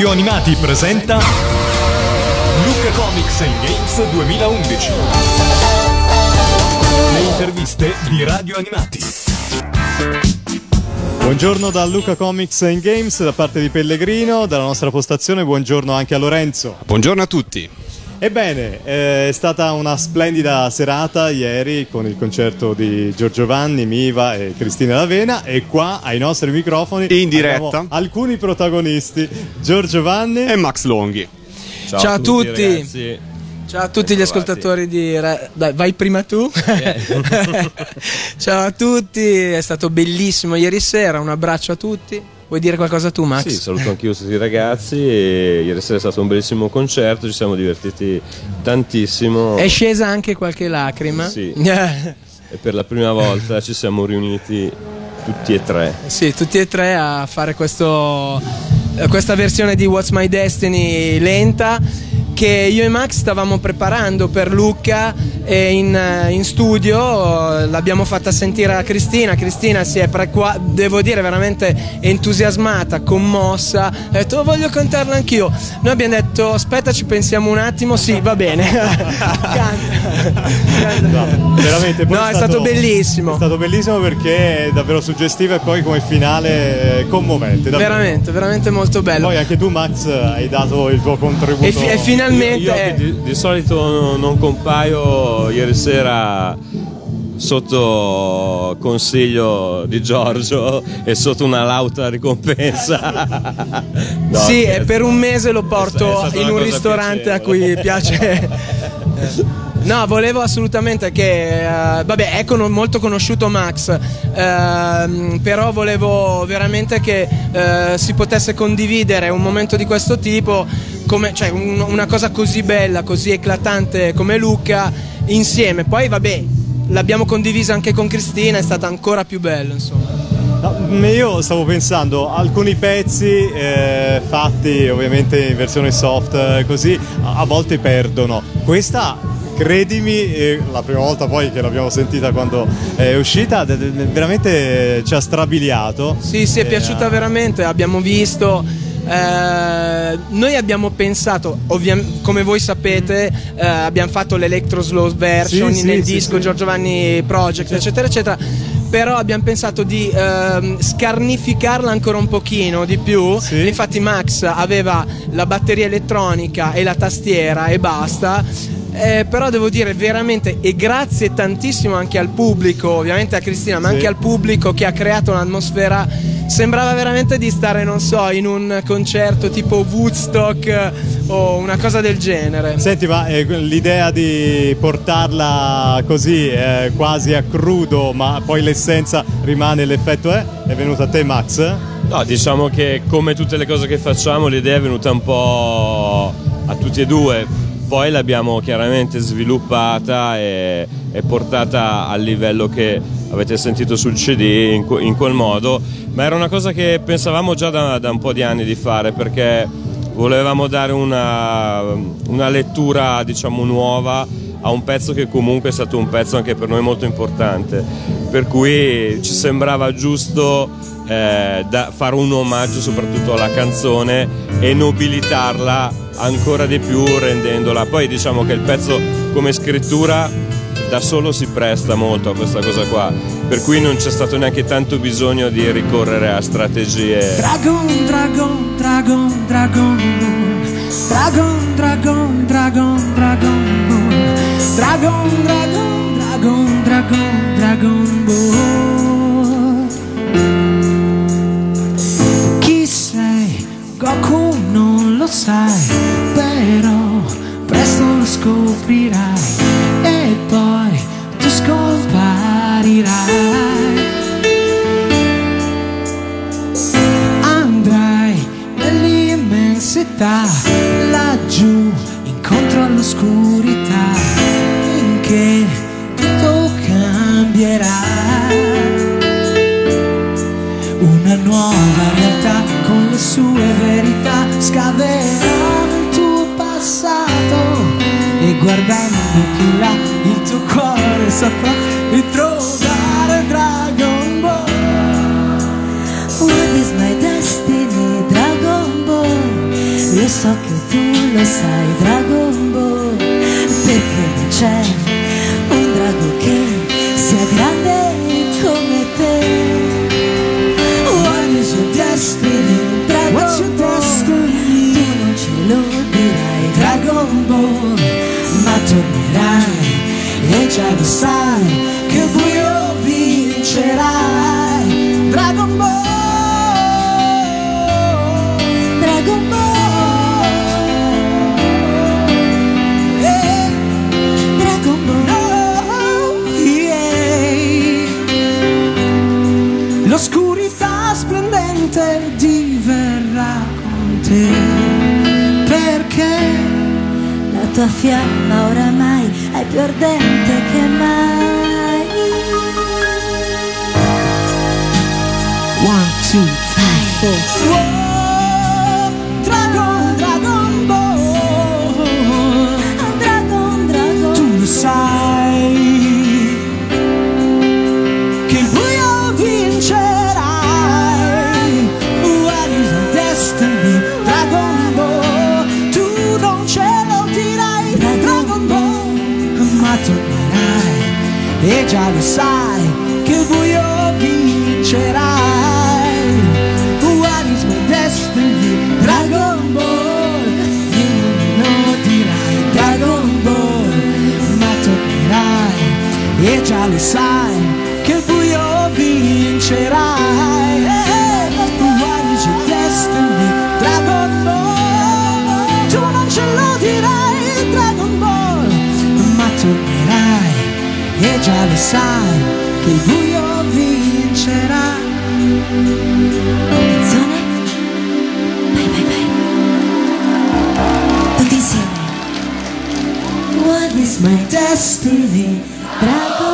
Radio Animati presenta Luca Comics and Games 2011. Le interviste di Radio Animati. Buongiorno da Luca Comics and Games da parte di Pellegrino, dalla nostra postazione, buongiorno anche a Lorenzo. Buongiorno a tutti. Ebbene, eh, è stata una splendida serata ieri con il concerto di Giorgio Vanni, Miva e Cristina Lavena e qua ai nostri microfoni in diretta alcuni protagonisti, Giorgio Vanni e Max Longhi. Ciao, Ciao a tutti. Ragazzi. Ciao a tutti gli ascoltatori di Dai, vai prima tu. Ciao a tutti, è stato bellissimo ieri sera, un abbraccio a tutti. Vuoi dire qualcosa tu, Max? Sì, saluto anch'io tutti i ragazzi. ieri sera è stato un bellissimo concerto, ci siamo divertiti tantissimo. È scesa anche qualche lacrima. Sì. e per la prima volta ci siamo riuniti tutti e tre. Sì, tutti e tre a fare questo, questa versione di What's My Destiny lenta che io e Max stavamo preparando per Lucca in, eh, in, studio, l'abbiamo fatta sentire a Cristina, Cristina si è, prequa- devo dire, veramente entusiasmata, commossa, ha detto oh, voglio cantarla anch'io. Noi abbiamo detto aspetta ci pensiamo un attimo, sì va bene. no, veramente, no, è, stato, stato, bellissimo. È stato bellissimo perché è davvero suggestivo e poi come finale commovente. Davvero. Veramente, veramente molto bello. Poi anche tu Max hai dato il tuo contributo. E, fi- e finalmente. Io, io di, di, solito non compaio ieri sera sotto consiglio di Giorgio e sotto una lauta ricompensa. no, sì, e per un mese lo porto in un ristorante piacevole. a cui piace. No, volevo assolutamente che, uh, vabbè, è con- molto conosciuto Max, uh, però volevo veramente che uh, si potesse condividere un momento di questo tipo, come, cioè un- una cosa così bella, così eclatante come Luca, insieme. Poi, vabbè, l'abbiamo condivisa anche con Cristina, è stata ancora più bello, insomma. No, io stavo pensando, alcuni pezzi eh, fatti ovviamente in versione soft eh, così a volte perdono. Questa credimi, eh, la prima volta poi che l'abbiamo sentita quando è uscita, veramente ci ha strabiliato. Sì, sì, è piaciuta eh, veramente, abbiamo visto. Eh, noi abbiamo pensato, ovvia- come voi sapete, eh, abbiamo fatto l'electro slow version sì, nel sì, disco sì, Giorgio Vanni Project, eccetera, eccetera. Però abbiamo pensato di ehm, scarnificarla ancora un pochino di più. Infatti, Max aveva la batteria elettronica e la tastiera e basta eh, però devo dire veramente e grazie tantissimo anche al pubblico, ovviamente a Cristina, ma sì. anche al pubblico che ha creato un'atmosfera. Sembrava veramente di stare, non so, in un concerto tipo Woodstock o una cosa del genere. Senti, ma eh, l'idea di portarla così eh, quasi a crudo, ma poi l'essenza rimane l'effetto è? È venuta a te, Max? No, diciamo che come tutte le cose che facciamo, l'idea è venuta un po' a tutti e due poi l'abbiamo chiaramente sviluppata e, e, portata al livello che avete sentito sul CD in, in, quel modo, ma era una cosa che pensavamo già da, da un po' di anni di fare perché volevamo dare una, una lettura diciamo nuova a un pezzo che comunque è stato un pezzo anche per noi molto importante, per cui ci sembrava giusto eh, fare un omaggio soprattutto alla canzone e nobilitarla ancora di più rendendola. Poi diciamo che il pezzo come scrittura da solo si presta molto a questa cosa qua, per cui non c'è stato neanche tanto bisogno di ricorrere a strategie. Dragon, dragon, dragon, dragon, dragon, dragon, dragon, dragon, dragon, dragon, dragon, dragon, dragon, ball. Chi sei? Goku non lo sai scoprirai e poi tu scomparirai. Andrai nell'immensità, già lo sai che il buio vincerà. Zona. Vai, vai, vai. Tutti insieme. What is my destiny? Dragon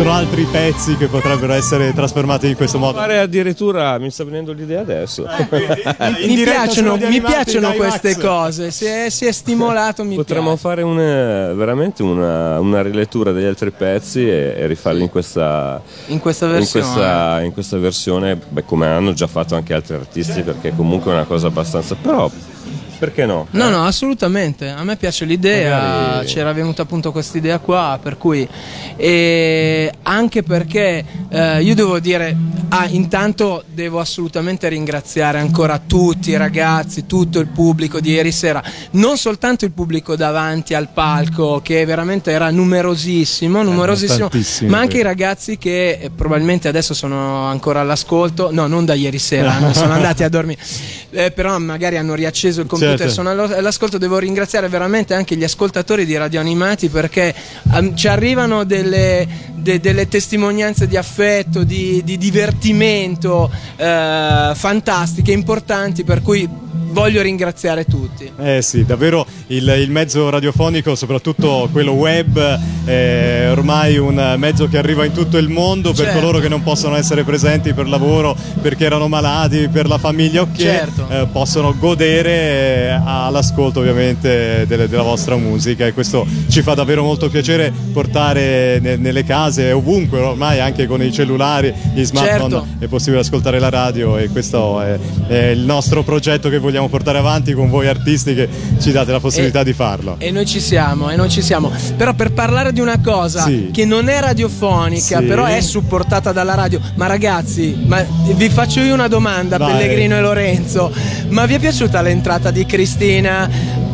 sono altri pezzi che potrebbero essere trasformati in questo modo. Fare addirittura, mi sta venendo l'idea adesso. In mi piacciono, mi piacciono queste Max. cose. Si è, si è stimolato, mi Potremmo piace. fare un, veramente una, una rilettura degli altri pezzi e, e rifarli in questa, In questa in versione. questa, in questa versione, beh, come hanno già fatto anche altri artisti, perché comunque è una cosa abbastanza. Però, perché no? No, no, assolutamente. A me piace l'idea. Magari- C'era venuta appunto questa idea qua. Per cui, e anche perché eh, io devo dire, ah, intanto devo assolutamente ringraziare ancora tutti i ragazzi, tutto il pubblico di ieri sera. Non soltanto il pubblico davanti al palco, che veramente era numerosissimo, numerosissimo, tantissimi, ma anche i ragazzi che eh, probabilmente adesso sono ancora all'ascolto. No, non da ieri sera, sono andati a dormire. Eh, però magari hanno riacceso il computer Certo. e sono all'ascolto. Devo ringraziare veramente anche gli ascoltatori di Radio Animati perché ehm, ci arrivano delle, de- delle testimonianze di affetto, di, di divertimento eh, fantastiche, importanti, per cui voglio ringraziare tutti. Eh sì, davvero il, il mezzo radiofonico, soprattutto quello web, è ormai un mezzo che arriva in tutto il mondo per Certo. coloro che non possono essere presenti per lavoro, perché erano malati, per la famiglia o che Certo. eh, possono godere eh, all'ascolto ovviamente delle- della vostra musica e questo ci fa davvero molto piacere portare ne- nelle case, ovunque ormai anche con i cellulari, gli smartphone Certo. è possibile ascoltare la radio e questo è, è il nostro progetto che vogliamo portare avanti con voi artisti che ci date la possibilità E- di farlo. E noi ci siamo, e noi ci siamo. Però per parlare di una cosa Sì. che non è radiofonica, Sì. però è supportata dalla radio. Ma ragazzi, ma vi faccio io una domanda, Vai. Pellegrino e Lorenzo. Ma vi è piaciuta l'entrata di Cristina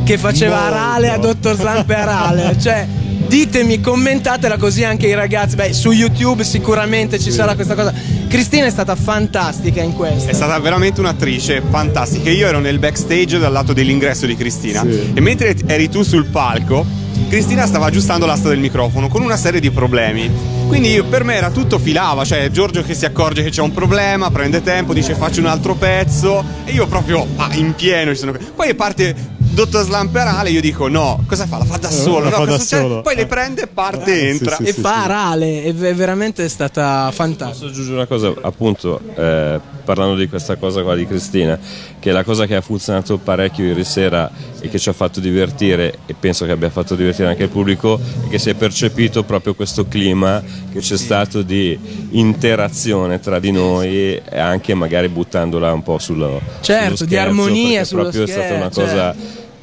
che faceva Molto. Arale a Dottor Slampe Arale? cioè, ditemi, commentatela così anche i ragazzi. Beh, su YouTube sicuramente ci sarà questa cosa. Cristina è stata fantastica in questo. È stata veramente un'attrice fantastica. Io ero nel backstage dal lato dell'ingresso di Cristina Sì. e mentre eri tu sul palco, Cristina stava aggiustando l'asta del microfono con una serie di problemi. Quindi io- per me era tutto filava, cioè Giorgio che si accorge che c'è un problema, prende tempo, dice faccio un altro pezzo e io proprio ah, in pieno ci sono. Poi parte Dottor Slamperale, io dico no, cosa fa? La fa da solo, la no, fa da solo. Poi Eh. le prende, parte, Eh, sì, entra. sì, e sì, fa sì. Arale, è ve- veramente stata fantastica. Posso aggiungere una cosa, appunto, eh, parlando di questa cosa qua di Cristina, che la cosa che ha funzionato parecchio ieri sera e che ci ha fatto divertire e penso che abbia fatto divertire anche il pubblico e che si è percepito proprio questo clima che c'è stato di interazione tra di noi e anche magari buttandola un po' sullo Certo, sullo di scherzo, armonia perché sullo proprio è stata una scherzo, cosa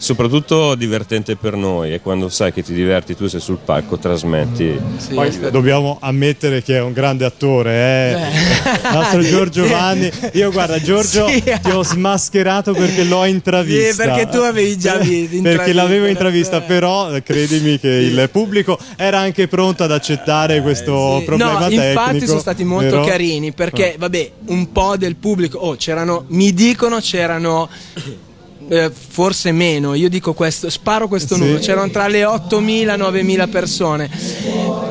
soprattutto divertente per noi e quando sai che ti diverti tu sei sul palco trasmetti Sì, Poi stato- dobbiamo ammettere che è un grande attore, eh. il nostro Giorgio Vanni. Io guarda, Giorgio, Sì. ti ho smascherato perché l'ho intravista. Sì, perché tu avevi già vi- Perché l'avevo in intravista, realtà. però eh, credimi che il pubblico era anche pronto ad accettare questo Sì. problema no, tecnico. infatti sono stati molto vero? carini perché, vabbè, un po' del pubblico, oh, c'erano, mi dicono c'erano. Eh, forse meno, io dico questo, sparo questo Sì. numero, c'erano tra le 8.000 e 9.000 persone.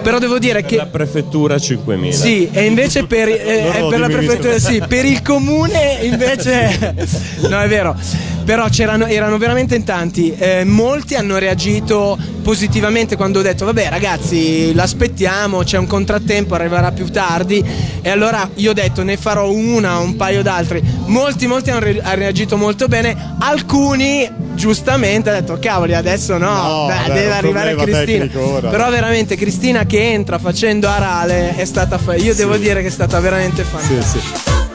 Però devo dire che la prefettura 5.000 sì, e invece per, eh, eh, per la prefettura sì, per il comune invece no è vero. Però c'erano, erano veramente in tanti. Eh, molti hanno reagito positivamente quando ho detto: Vabbè, ragazzi, l'aspettiamo, c'è un contrattempo, arriverà più tardi. E allora io ho detto: ne farò una, un paio d'altri. Molti, molti hanno, re- hanno reagito molto bene. Alcuni, giustamente, hanno detto: Cavoli, adesso no, No, beh, deve arrivare Cristina. Però veramente Cristina che entra facendo Arale è stata fa- io devo dire che è stata veramente fantastica. Sì, sì.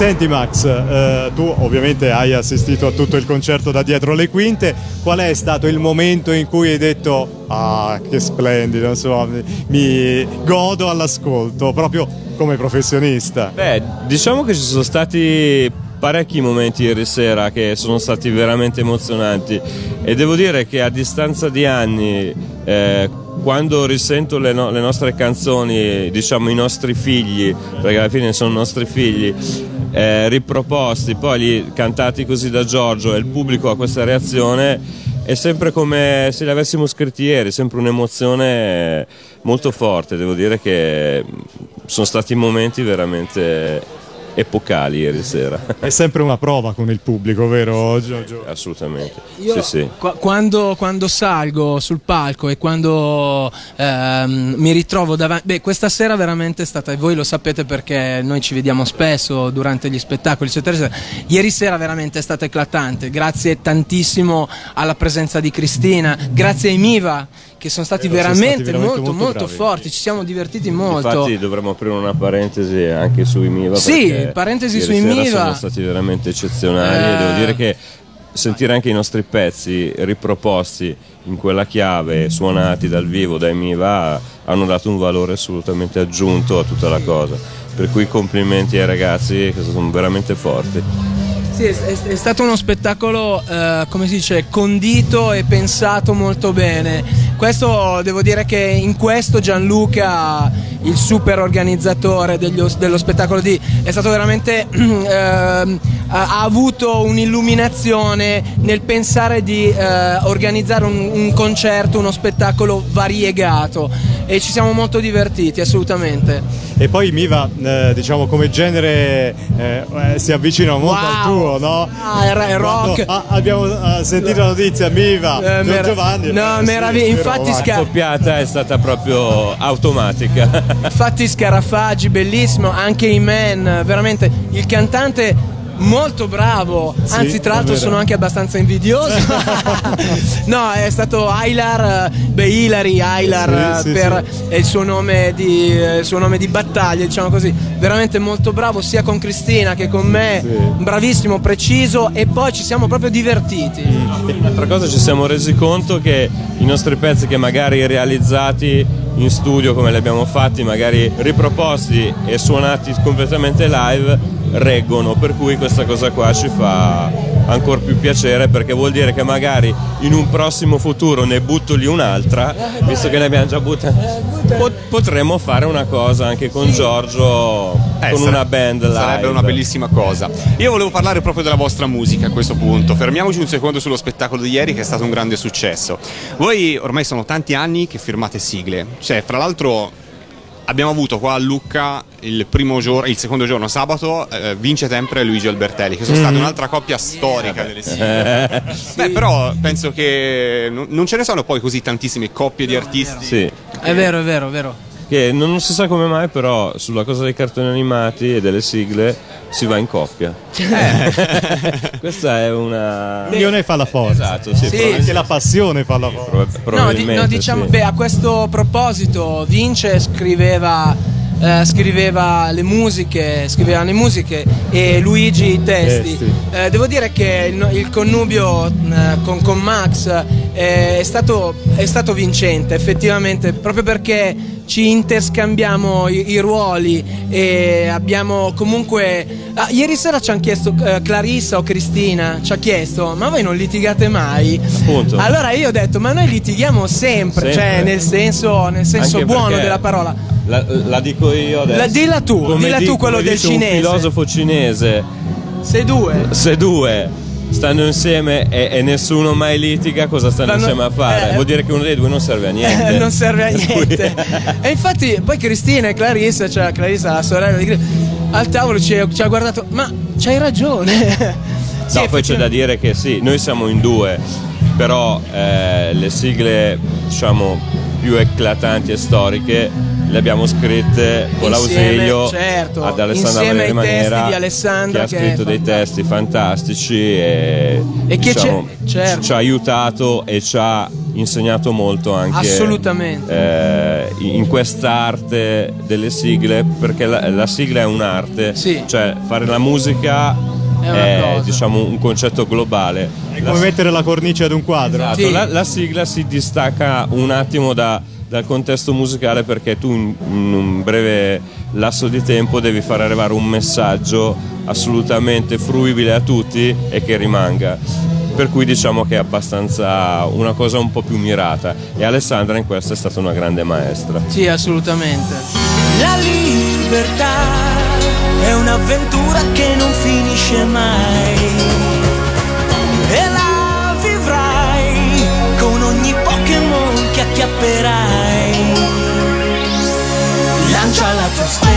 Senti Max, eh, tu ovviamente hai assistito a tutto il concerto da dietro le quinte, qual è stato il momento in cui hai detto ah che splendido, insomma, mi, mi godo all'ascolto, proprio come professionista? Beh, diciamo che ci sono stati parecchi momenti ieri sera che sono stati veramente emozionanti e devo dire che a distanza di anni eh, quando risento le, no- le nostre canzoni, diciamo i nostri figli, perché alla fine sono nostri figli, eh, riproposti, poi cantati così da Giorgio e il pubblico ha questa reazione, è sempre come se li avessimo scritti ieri, sempre un'emozione molto forte, devo dire che sono stati momenti veramente epocali ieri sera. È sempre una prova con il pubblico, vero Giorgio? Assolutamente. Io Sì, sì. qua- quando, quando salgo sul palco e quando ehm, mi ritrovo davanti... Beh, questa sera veramente è stata, e voi lo sapete perché noi ci vediamo spesso durante gli spettacoli, eccetera, eccetera. Ieri sera veramente è stata eclatante, grazie tantissimo alla presenza di Cristina, grazie ai Miva che sono stati sono veramente, stati veramente molto, molto molto, forti, ci siamo divertiti molto. Infatti dovremmo aprire una parentesi anche sui Miva. Sì, parentesi ieri sui sera Miva. Sono stati veramente eccezionali Eh. devo dire che sentire anche i nostri pezzi riproposti in quella chiave, suonati dal vivo dai Miva, hanno dato un valore assolutamente aggiunto a tutta la cosa. Per cui complimenti ai ragazzi che sono veramente forti. Sì, è, è- è stato uno spettacolo, eh, come si dice, condito e pensato molto bene. Questo devo dire che in questo Gianluca, il super organizzatore degli dello spettacolo di, è stato veramente ha, ha avuto un'illuminazione nel pensare di eh, organizzare un, un concerto, uno spettacolo variegato e ci siamo molto divertiti, assolutamente. E poi Miva, eh, diciamo come genere, eh, eh, si avvicina molto Wow. al tuo, no? Ah, è ra- è rock. Quando- ah, abbiamo sentito la notizia, Miva, Eh, Giorgio Giovanni. no, eh, meraviglia- sì, infatti sca- La scoppiata è stata proprio automatica. Infatti Scarafaggi, bellissimo, anche i men, veramente il cantante molto bravo, Sì, anzi tra l'altro sono anche abbastanza invidioso. no, è stato Aylar, eh, beh Hilary Aylar Sì, sì, per è il suo nome di eh, il suo nome di battaglia, diciamo così. Veramente molto bravo sia con Cristina che con me, Sì. bravissimo, preciso e poi ci siamo proprio divertiti. Un'altra cosa ci siamo resi conto che i nostri pezzi che magari realizzati in studio come li abbiamo fatti, magari riproposti e suonati completamente live, reggono, per cui questa cosa qua ci fa ancora più piacere perché vuol dire che magari in un prossimo futuro ne butto lì un'altra, visto che ne abbiamo già buttata, pot- potremmo fare una cosa anche con Giorgio, Eh, con sare- una band live. Sarebbe una bellissima cosa. Io volevo parlare proprio della vostra musica a questo punto. Fermiamoci un secondo sullo spettacolo di ieri che è stato un grande successo. Voi ormai sono tanti anni che firmate sigle. Cioè, fra l'altro abbiamo avuto qua a Lucca il primo giorno, il secondo giorno sabato, eh, Vince Sempre Luigi Albertelli, che sono Mm. stati un'altra coppia storica delle sigle. Beh, però penso che non non ce ne sono poi così tantissime coppie di artisti. Sì. È vero, è vero, è vero. Che non, non si sa come mai, però sulla cosa dei cartoni animati e delle sigle si va in coppia. Questa è una. L'unione fa la forza. Esatto, sì, Sì, Anche la passione fa la forza. prob- No, di- no, diciamo, sì. beh, a questo proposito, Vince scriveva, eh, scriveva le musiche, scriveva le musiche e Luigi i testi. Testi. Eh, devo dire che il, il connubio eh, con, con Max eh, è, stato, è stato vincente, effettivamente, proprio perché ci interscambiamo i, i ruoli e abbiamo comunque. Ah, ieri sera ci hanno chiesto eh, Clarissa o Cristina, ci ha chiesto, ma voi non litigate mai? Appunto. Allora io ho detto, ma noi litighiamo sempre, Sempre. cioè nel senso, nel senso buono della parola. La, la dico io adesso. La- dilla tu, Come dilla di- tu quello come del cinese. Un filosofo cinese, Se due. se due stanno insieme e, e nessuno mai litiga, cosa stanno Stanno- insieme a fare? eh, Vuol dire che uno dei due non serve a niente. Eh, non serve a niente. e infatti, poi Cristina e Clarissa, cioè Clarissa, la sorella di Cristina, al tavolo ci, ci ha guardato, ma c'hai ragione. Sì, No, poi c'è da dire che sì, noi siamo in due, però eh, le sigle diciamo più eclatanti e storiche le abbiamo scritte con l'ausilio certo, ad Alessandra ai Maniera, di Alessandra, che ha che scritto dei fantastico. testi fantastici e, E che diciamo, c'è- certo. ci ha aiutato e ci ha insegnato molto anche Assolutamente. eh, in quest'arte delle sigle perché la, la sigla è un'arte Sì. cioè fare la musica È cosa. diciamo un concetto globale È La- come mettere la cornice ad un quadro. Esatto, Sì. la, la sigla si distacca un attimo da- dal contesto musicale perché tu in, in un breve lasso di tempo devi far arrivare un messaggio assolutamente fruibile a tutti e che rimanga. Per cui diciamo che è abbastanza una cosa un po' più mirata e Alessandra in questo è stata una grande maestra. Sì, assolutamente. La libertà è un'avventura che non finisce mai. E la vivrai con ogni Pokémon che acchiapperai. Lancia la tua sfera.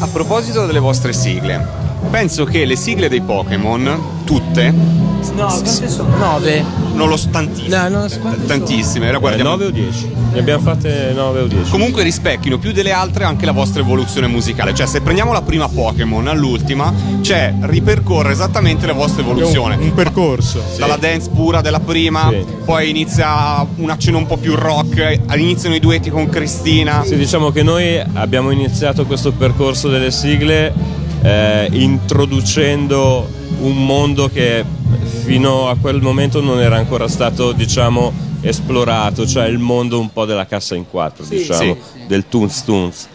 A proposito delle vostre sigle, penso che le sigle dei Pokémon, tutte, No, quante sono? 9. non lo so, tantissime, No, non so tantissime, Eh, guardiamo. 9 o 10? Ne abbiamo fatte 9 o 10. Comunque rispecchino più delle altre anche la vostra evoluzione musicale. Cioè, se prendiamo la prima Pokémon all'ultima, c'è ripercorre esattamente la vostra evoluzione. Un, un percorso. Dalla dance pura della prima, Sì. poi inizia un accenno un po' più rock, iniziano i duetti con Cristina. Sì, diciamo che noi abbiamo iniziato questo percorso delle sigle eh, introducendo un mondo che fino a quel momento non era ancora stato, diciamo, esplorato, cioè il mondo un po' della cassa in quattro, diciamo, Sì. del Toons Toons,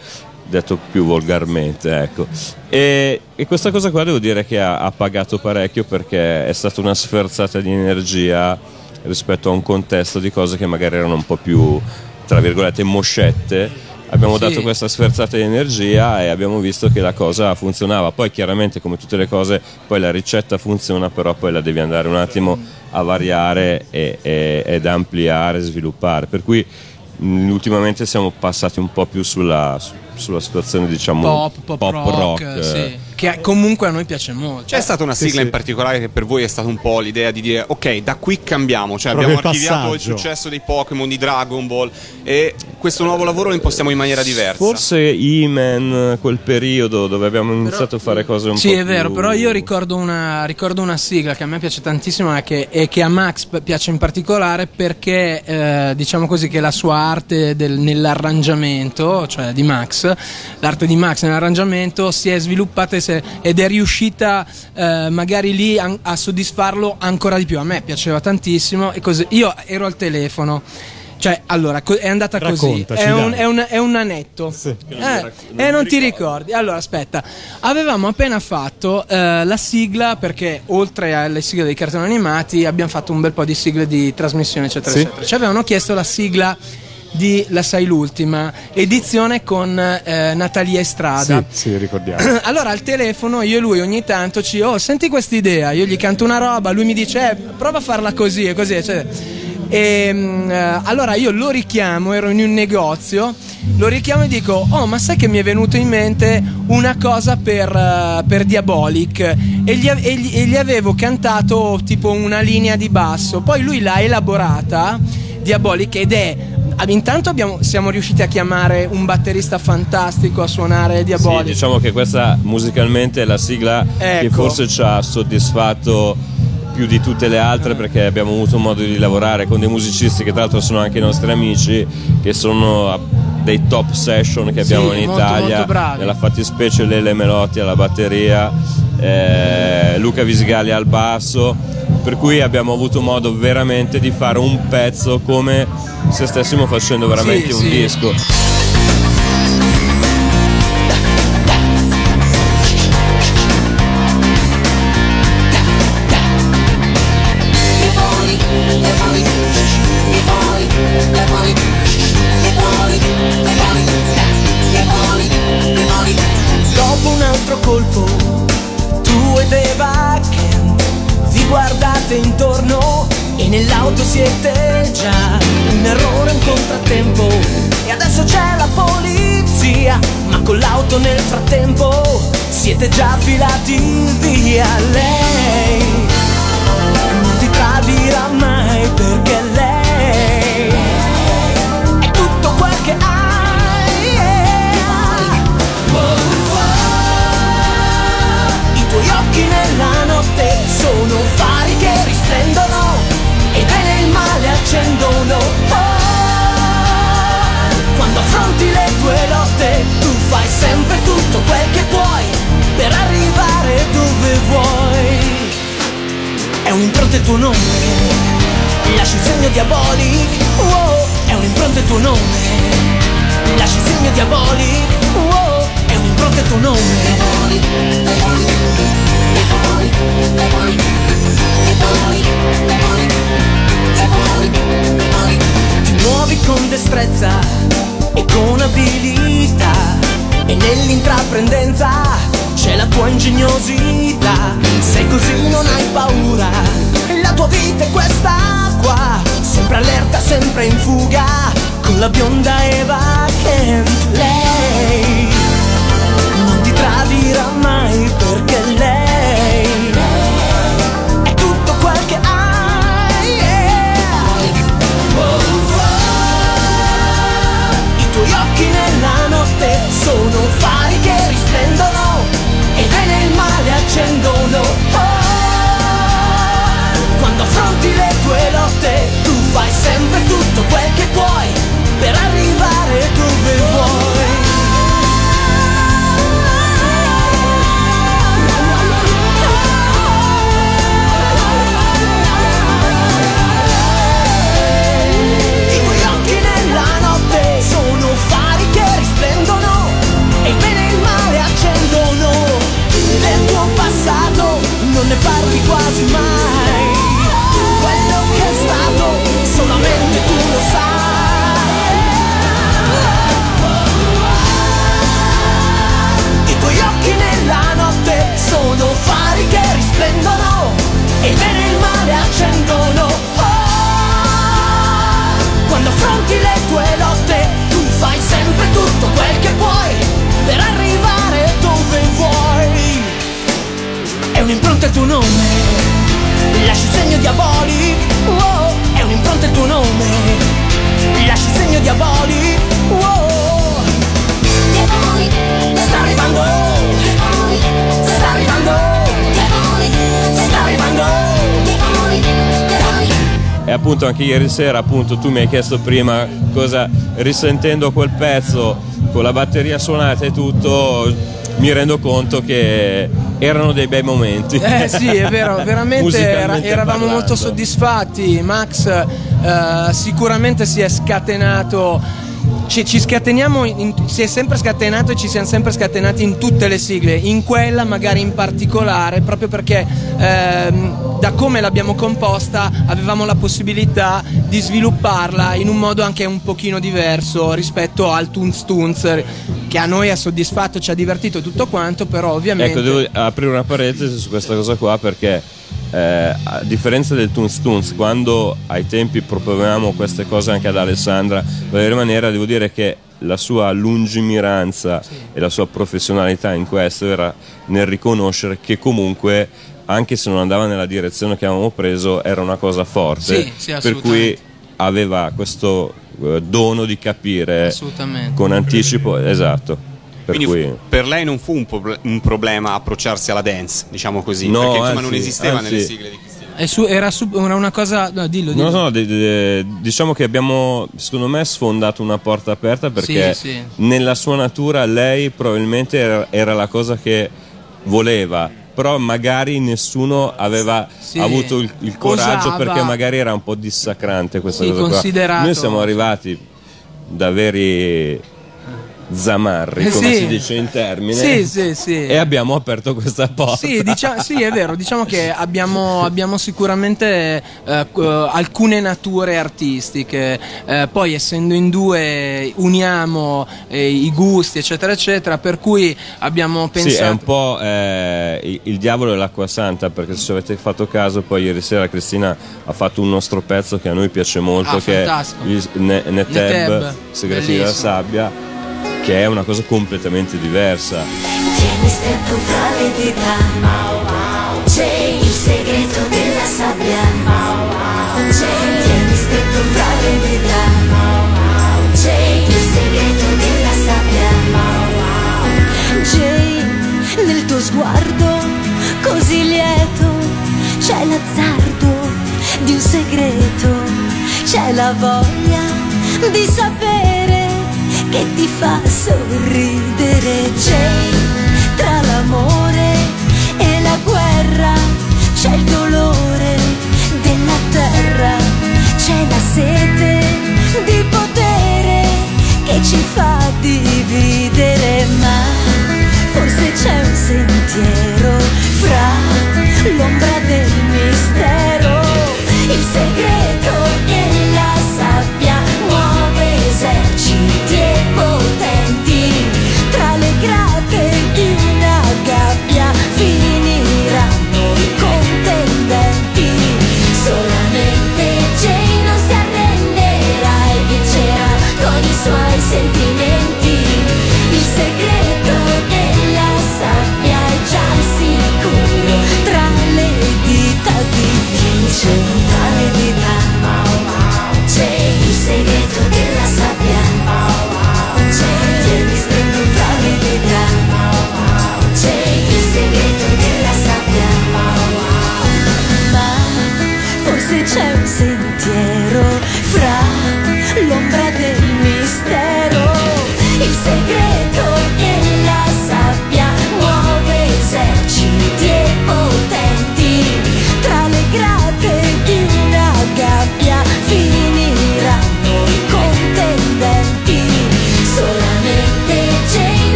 detto più volgarmente, ecco. E, e questa cosa qua devo dire che ha, ha pagato parecchio perché è stata una sferzata di energia rispetto a un contesto di cose che magari erano un po' più, tra virgolette, moscette. Abbiamo Sì. dato questa sferzata di energia e abbiamo visto che la cosa funzionava. Poi chiaramente come tutte le cose, poi la ricetta funziona, però poi la devi andare un attimo a variare e- e- ed ampliare, sviluppare. Per cui mh, ultimamente siamo passati un po' più sulla, su- sulla situazione diciamo Pop, pop, rock, eh. sì. Che comunque a noi piace molto. C'è stata una sigla sì. in particolare che per voi è stata un po' l'idea di dire ok, da qui cambiamo, cioè Proprio abbiamo il archiviato il passaggio. successo dei Pokémon, di Dragon Ball e questo nuovo lavoro lo impostiamo in maniera diversa. Forse E-Man, quel periodo dove abbiamo iniziato a fare cose un Sì, po' è vero, più- però io ricordo una, ricordo una sigla che a me piace tantissimo e che, e che a Max piace in particolare perché eh, diciamo così che la sua arte del- nell'arrangiamento, cioè di Max, l'arte di Max nell'arrangiamento si è sviluppata se- ed è riuscita eh, magari lì an- a soddisfarlo ancora di più. A me piaceva tantissimo e così. Io ero al telefono. Cioè, allora, è andata così. È un, è un- è un anetto. Eh, eh, non ti ricordi. Allora, aspetta. Avevamo appena fatto eh, la sigla perché oltre alle sigle dei cartoni animati abbiamo fatto un bel po' di sigle di trasmissione, eccetera, Sì. eccetera. Ci avevano chiesto la sigla di La Sai l'ultima, edizione con eh, Natalia Estrada. Sì, sì, ricordiamo. Allora al telefono io e lui ogni tanto ci oh senti quest'idea, io gli canto una roba, lui mi dice eh, prova a farla così e così eccetera. E, mm, eh, allora io lo richiamo, ero in un negozio, lo richiamo e dico oh ma sai che mi è venuto in mente una cosa per, eh, per Diabolic e gli, e gli- e gli avevo cantato tipo una linea di basso, poi lui l'ha elaborata, Diabolic ed è... Intanto abbiamo- siamo riusciti a chiamare un batterista fantastico a suonare Sì, Diabolic. diciamo che questa musicalmente è la sigla che Ecco. forse ci ha soddisfatto più di tutte le altre perché abbiamo avuto modo di lavorare con dei musicisti che tra l'altro sono anche i nostri amici che sono dei top session che abbiamo Sì, in molto, Italia molto nella fattispecie Lele Melotti alla batteria eh, Luca Visigali al basso per cui abbiamo avuto modo veramente di fare un pezzo come se stessimo facendo veramente Sì, un sì. disco sempre tutto quel che puoi per arrivare dove vuoi. È un'impronta il tuo nome, lasci il segno diabolico. Oh, è un'impronta il tuo nome, lasci il segno diabolico. Oh, è un'impronta il tuo nome. Ti muovi con destrezza e con abilità e nell'intraprendenza c'è la tua ingegnosità. Sei così non hai paura, la tua vita è questa qua, sempre allerta, sempre in fuga, con la bionda Eva Kent. Lei non ti tradirà mai perché sono fari che risplendono e bene e male accendono. Quasi mai. Quello che è stato solamente tu lo sai. I tuoi occhi nella notte sono fari che risplendono e il bene e il male accendono. Oh, quando affronti le tue lotte, tu fai sempre tutto quel che puoi un'impronta il tuo nome, lasci il segno diabolico. Oh, è un'impronta il tuo nome, lasci il segno diabolico. Oh, sta arrivando, sta arrivando, sta arrivando. E appunto anche ieri sera appunto tu mi hai chiesto prima cosa risentendo quel pezzo con la batteria suonata e tutto mi rendo conto che erano dei bei momenti. Eh sì, è vero, veramente era- eravamo parlando. molto soddisfatti. Max eh, sicuramente si è scatenato. Ci, ci scateniamo, in- si è sempre scatenato e ci siamo sempre scatenati in tutte le sigle, in quella magari in particolare, proprio perché ehm, da come l'abbiamo composta avevamo la possibilità di svilupparla in un modo anche un pochino diverso rispetto al Tunz Tunz che a noi ha soddisfatto, ci ha divertito tutto quanto, però ovviamente... Ecco, devo aprire una parentesi su questa cosa qua perché eh, a differenza del Toons Toons, quando ai tempi proponevamo queste cose anche ad Alessandra, Valeria Manera, devo dire che la sua lungimiranza e la sua professionalità in questo era nel riconoscere che comunque anche se non andava nella direzione che avevamo preso era una cosa forte. Sì, sì, per cui aveva questo dono di capire con anticipo esatto per Quindi cui per lei non fu un, proble- un problema approcciarsi alla dance, diciamo così, No, perché insomma non anzi, esisteva anzi. nelle sigle di Cristina. Su- era, su- era una cosa. No, dillo, dillo. No, no, de- de- diciamo che abbiamo, secondo me, sfondato una porta aperta perché Sì, sì. nella sua natura lei probabilmente era, era la cosa che voleva, però magari nessuno aveva Sì. avuto il, il coraggio Osava. perché magari era un po' dissacrante questa Sì, cosa qua. Noi siamo arrivati da veri zamarri, Eh, come sì. si dice in termine, Sì, sì, sì. e abbiamo aperto questa porta. Sì, dicia- sì, è vero, diciamo che abbiamo, abbiamo sicuramente eh, alcune nature artistiche, eh, poi essendo in due uniamo eh, i gusti eccetera eccetera, per cui abbiamo pensato... Sì, è un po' eh, il- il diavolo e l'acqua santa, perché se ci avete fatto caso, poi ieri sera Cristina ha fatto un nostro pezzo che a noi piace molto, Ah, che è fantastico. Ne- Neteb, Neteb, Segreti della sabbia, che è una cosa completamente diversa. Tieni stretto fra le dita. C'è il segreto della sabbia. Tieni stretto fra le nel tuo sguardo così lieto C'è l'azzardo di un segreto. C'è la voglia di sapere che ti fa sorridere. C'è tra l'amore e la guerra C'è il dolore della terra C'è la sete di potere che ci fa dividere Ma forse c'è un sentiero fra l'ombra del mistero Il segreto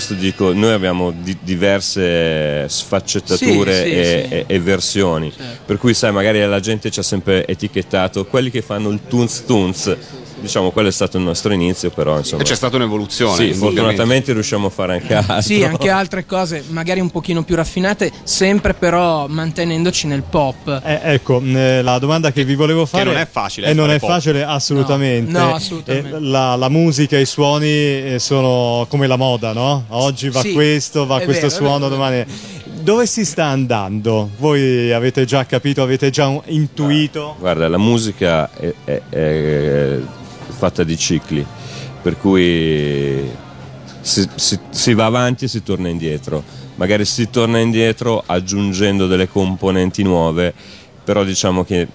questo dico, noi abbiamo di- diverse sfaccettature Sì, sì, e, sì. e- e versioni. Per cui, sai, magari la gente ci ha sempre etichettato quelli che fanno il tunz tunz. Diciamo, quello è stato il nostro inizio, però insomma. E c'è stata un'evoluzione. Sì, fortunatamente riusciamo a fare anche altro. Sì, anche altre cose, magari un pochino più raffinate, sempre però mantenendoci nel pop. Eh, ecco, eh, la domanda che vi volevo fare. non è facile, E non fare è pop. facile, assolutamente. No, no, assolutamente. Eh, la, la musica e i suoni eh, sono come la moda, no? Oggi va Sì, questo, va questo vero, suono, vero, domani. Dove si sta andando? Voi avete già capito, avete già intuito? Guarda, la musica è, è- è fatta di cicli, per cui si, si- si va avanti e si torna indietro. Magari si torna indietro aggiungendo delle componenti nuove, però diciamo che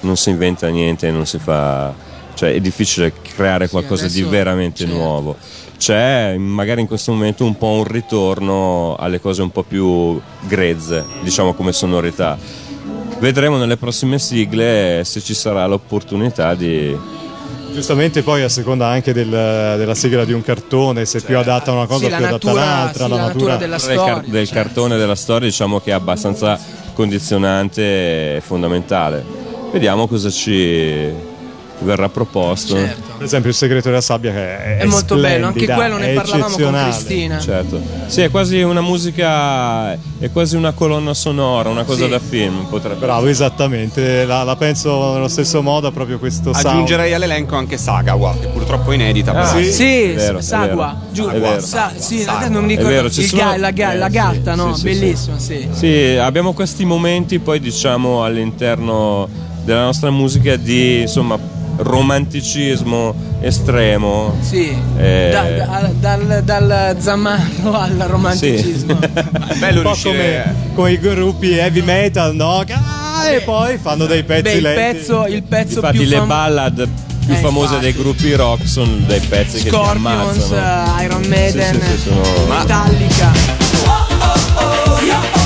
non si inventa niente, non si fa. cioè è difficile creare qualcosa di adesso- veramente certo. nuovo. C'è magari in questo momento un po' un ritorno alle cose un po' più grezze, diciamo come sonorità. Vedremo nelle prossime sigle se ci sarà l'opportunità di. Giustamente poi a seconda anche del- della sigla di un cartone, se è più adatta a una cosa Sì, più adatta a natura- un'altra, sì, la la natura. natura della del, car- storia, del certo. cartone della storia diciamo che è abbastanza condizionante e fondamentale. Vediamo cosa ci verrà proposto. Certo. Per esempio il segreto della sabbia che è, È molto bello, anche quello ne parlavamo con. Cristina. Certo. Sì, è quasi una musica, è quasi una colonna sonora, una cosa Sì. da film. Potrebbe Bravo, esattamente, la, la penso nello stesso modo, proprio questo sound. Aggiungerei all'elenco anche Sagawa, che purtroppo è inedita. Ah, sì. Sì, vero, è Sagua, vero. Sa- sì, Sagua. non mi ricordo sono- ga- la, ga- eh, la sì, gatta, no? sì, sì, Bellissimo, sì. Sì, abbiamo questi momenti poi diciamo all'interno della nostra musica di insomma romanticismo estremo. Sì, Eh. Da- da- dal, dal zammarro al romanticismo. È bello un po' riuscire... come, come i gruppi heavy metal, no? Ah, e poi fanno dei pezzi Beh, il lenti. pezzo, il pezzo Infatti più le fam- ballad più Eh, famose infatti. dei gruppi rock sono dei pezzi che ti Scorpions, ammazzano. Iron Maiden, Sì, sì, sì, sono- Metallica. Something's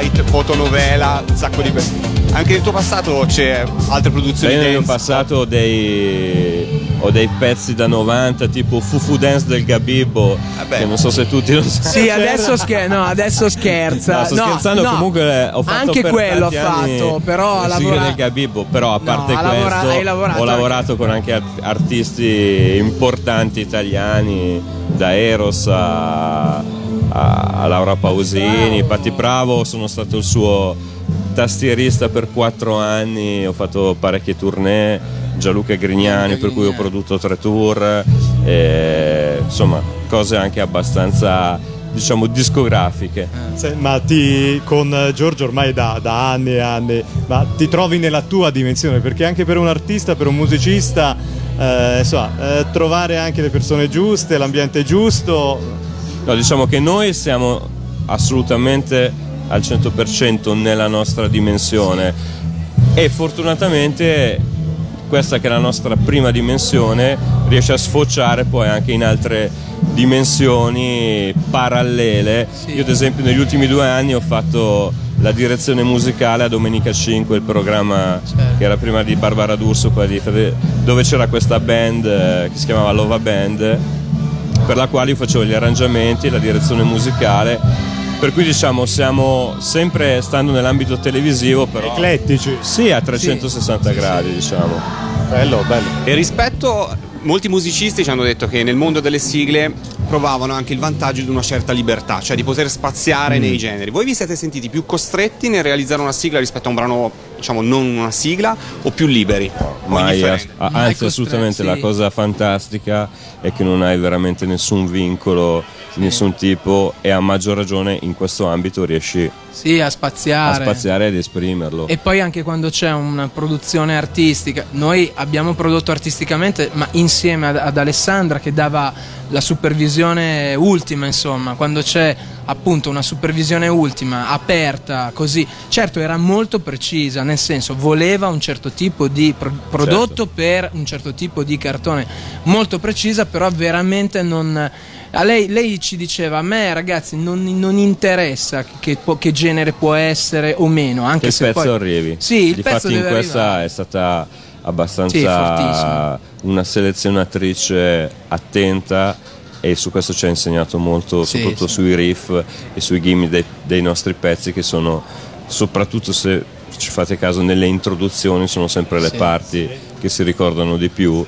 Daylight, fotonovela, un sacco di... Anche nel tuo passato c'è altre produzioni Io nel mio passato ho dei, ho dei pezzi da 90 tipo Fufu Dance del Gabibbo Vabbè. che non so se tutti lo sanno Sì, adesso, scher- no, adesso scherza. No, sto scherzando, no. comunque ho fatto Anche per quello ha anni fatto, però ha le sigle lavora- del Gabibbo, però a No, parte lavora- questo hai lavorato ho anche- lavorato con anche art- artisti importanti italiani, da Eros a, a- Laura Pausini, Patti Bravo, sono stato il suo tastierista per quattro anni, ho fatto parecchie tournée, Gianluca Grignani per cui ho prodotto tre tour, e, insomma cose anche abbastanza diciamo discografiche. Se- ma ti, con Giorgio ormai da, da anni e anni, ma ti trovi nella tua dimensione? Perché anche per un artista, per un musicista, eh, insomma, eh, trovare anche le persone giuste, l'ambiente giusto, No, diciamo che noi siamo assolutamente al 100% nella nostra dimensione e fortunatamente questa che è la nostra prima dimensione riesce a sfociare poi anche in altre dimensioni parallele. Io ad esempio negli ultimi due anni ho fatto la direzione musicale a Domenica 5, il programma che era prima di Barbara D'Urso, di dove c'era questa band eh, che si chiamava Lova Band per la quale io facevo gli arrangiamenti e la direzione musicale. Per cui diciamo siamo sempre stando nell'ambito televisivo, però. eclettici. Sì, a 360 gradi, diciamo. Bello, bello. E rispetto, molti musicisti ci hanno detto che nel mondo delle sigle provavano anche il vantaggio di una certa libertà, cioè di poter spaziare Mm. nei generi. Voi vi siete sentiti più costretti nel realizzare una sigla rispetto a un brano, diciamo, non una sigla, o più liberi? Mai, ass- a- Mai anzi, assolutamente sì. la cosa fantastica è che non hai veramente nessun vincolo di nessun tipo e a maggior ragione in questo ambito riesci Sì, a a spaziare. spaziare ed esprimerlo. E poi anche quando c'è una produzione artistica, noi abbiamo prodotto artisticamente, ma insieme ad, ad Alessandra che dava la supervisione ultima, insomma, quando c'è appunto una supervisione ultima, aperta, così, certo era molto precisa, nel senso voleva un certo tipo di pro- prodotto per un certo tipo di cartone, molto precisa, però veramente non... A lei, lei ci diceva, a me ragazzi non, non interessa che, che genere può essere o meno, anche che il se pezzo poi... arrivi. Sì, il pezzo Difatti in deve questa arrivare. è stata Sì, abbastanza fortissimo. una selezionatrice attenta e su questo ci ha insegnato molto, Sì, soprattutto sì. sui riff e sui gimmick dei, dei nostri pezzi che sono soprattutto se ci fate caso nelle introduzioni sono sempre le parti che si ricordano di più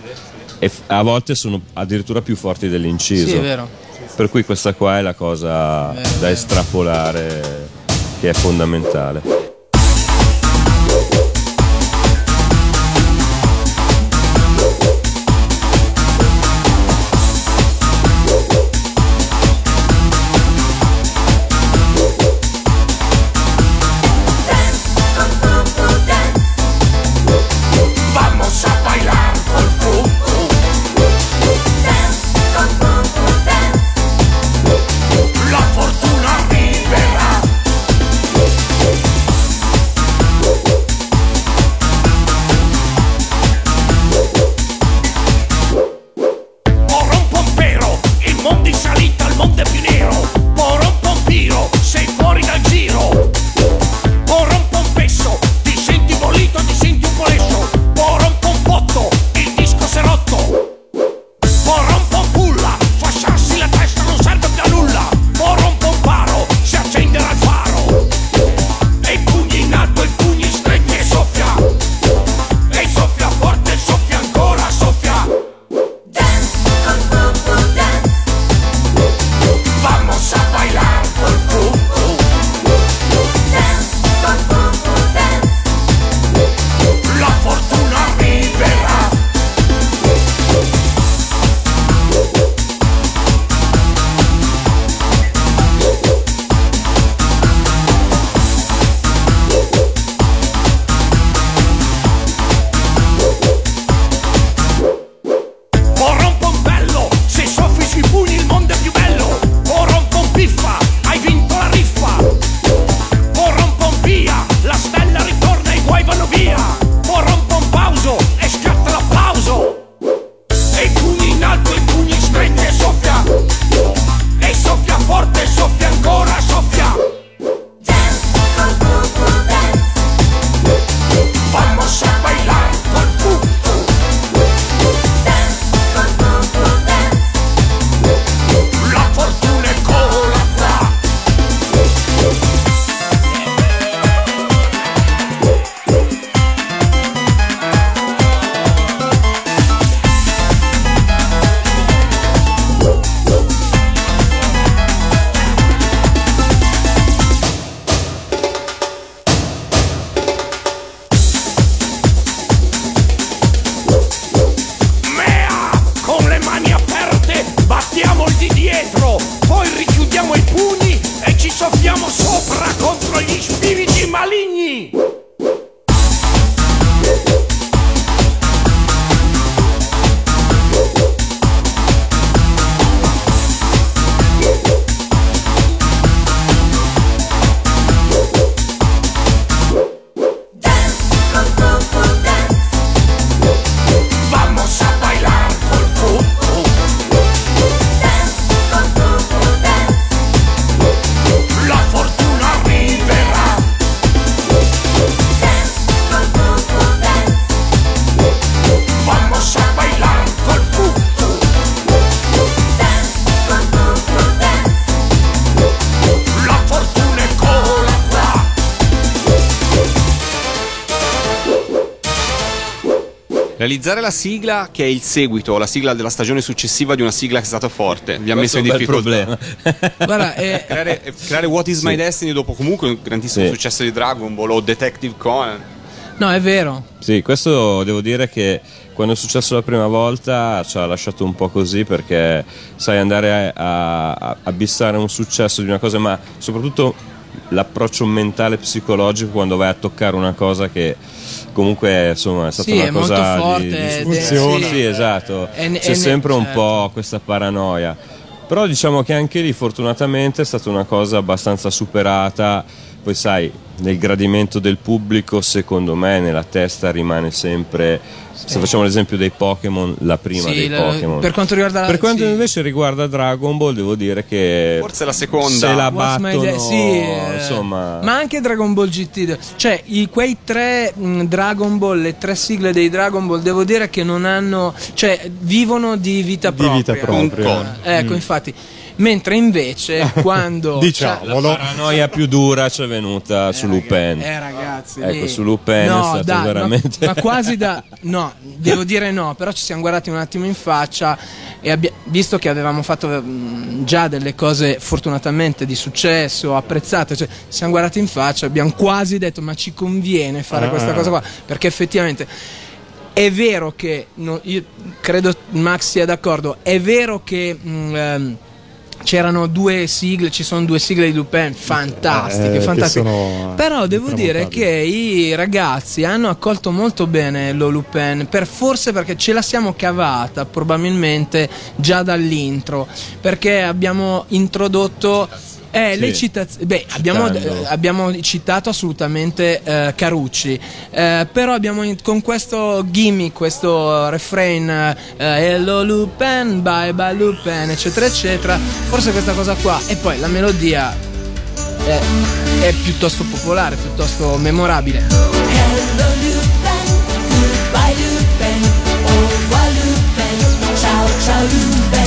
e a volte sono addirittura più forti dell'inciso. Sì, è vero. Per cui questa qua è la cosa Vero, da estrapolare che è fondamentale. Realizzare la sigla che è il seguito, la sigla della stagione successiva di una sigla che è stata forte, vi ha messo in difficoltà. problema. Guarda, eh, Creare, eh, creare What is My Destiny dopo comunque un grandissimo Sì. successo di Dragon Ball o Detective Conan. no, è vero. Sì, questo devo dire che quando è successo la prima volta ci ha lasciato un po' così perché sai andare a, a, a bissare un successo di una cosa, ma soprattutto l'approccio mentale psicologico quando vai a toccare una cosa che comunque insomma è stata Sì, una è molto cosa forte, di, di funziona. sì. Sì, esatto. È C'è è sempre un certo. po' questa paranoia. Però diciamo che anche lì fortunatamente è stata una cosa abbastanza superata. Poi sai, nel gradimento del pubblico, secondo me, nella testa rimane sempre. Se facciamo l'esempio dei Pokémon, la prima Sì, dei la- Pokémon. per quanto riguarda la- Per quanto sì. invece riguarda Dragon Ball, devo dire che. Forse la seconda. Se la What's battono, sì, eh, insomma. Ma anche Dragon Ball GT. Cioè, i- quei tre mh, Dragon Ball, le tre sigle dei Dragon Ball, devo dire che non hanno. cioè, vivono di vita Di propria. vita propria. Ecco, infatti. Mentre invece quando. Diciamolo. La paranoia più dura ci è venuta su Lupin. Eh ragazzi, Ecco, su Lupin è stato ma- veramente- Ma, quasi da. No, devo dire no, però ci siamo guardati un attimo in faccia e abbia- visto che avevamo fatto mm, già delle cose fortunatamente di successo, apprezzate, cioè, ci siamo guardati in faccia, abbiamo quasi detto ma ci conviene fare Ah. questa cosa qua, perché effettivamente è vero che, no, io credo Max sia d'accordo, è vero che... mm, ehm, c'erano due sigle, ci sono due sigle di Lupin fantastiche, Eh, che fantastiche. Però devo dire che i ragazzi hanno accolto molto bene lo Lupin, per, forse perché ce la siamo cavata probabilmente già dall'intro, perché abbiamo introdotto eh, Sì. le citazioni. Beh, abbiamo, eh, abbiamo citato assolutamente eh, Carucci, eh, però abbiamo in- con questo gimmick, questo refrain, eh, Hello Lupin, bye bye Lupin, eccetera, eccetera. Forse questa cosa qua, e poi la melodia è, è piuttosto popolare, piuttosto memorabile. Hello Lupin, goodbye Lupin, au revoir Lupin, ciao ciao Lupin.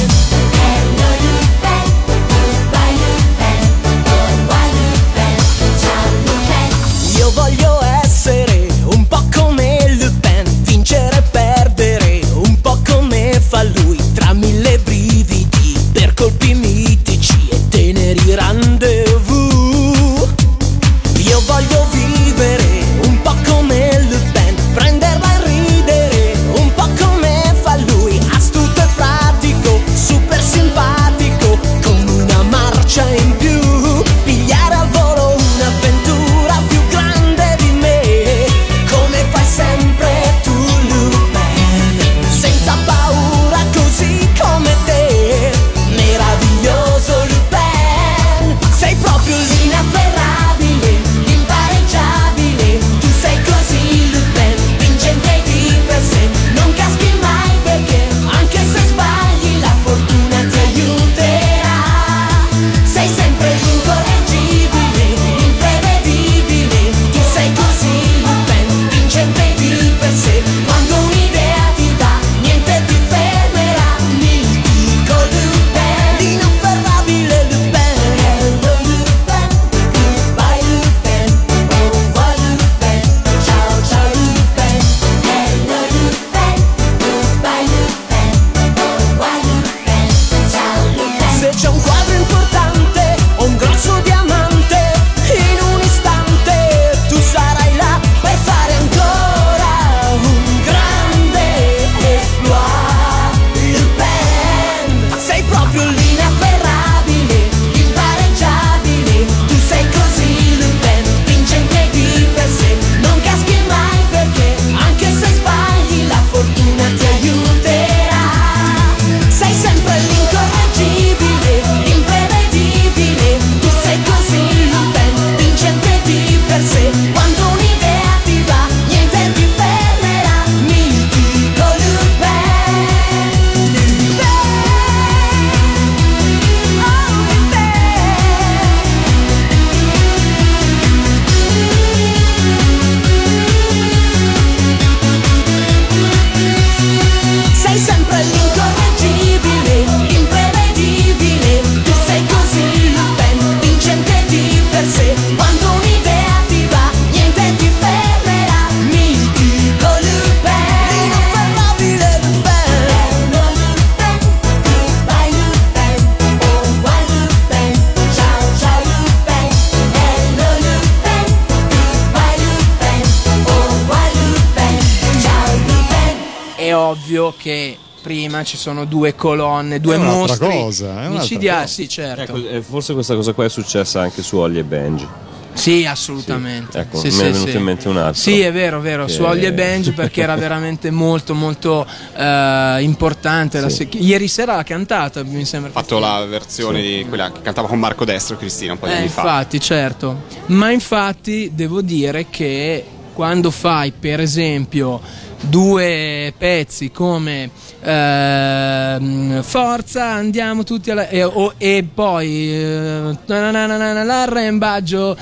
Sono due colonne, due È un'altra mostri cosa, è micidiali, cosa. sì certo. Ecco, e forse questa cosa qua è successa anche su Ollie e Benji. Sì, assolutamente. Ecco, Sì, me sì, è venuto sì. in mente un altro. Sì, è vero, vero, Che- su Ollie e Benji perché era veramente molto molto eh, importante. la se- Ieri sera l'ha cantata, mi sembra. Ha fatto la versione di quella che cantava con Marco Destro e Cristina un po' di Eh, anni fa. infatti, certo. Ma infatti devo dire che quando fai, per esempio, due pezzi come ehm, Forza, andiamo tutti alla... E, o- e poi eh, l'arrembaggio,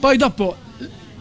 poi dopo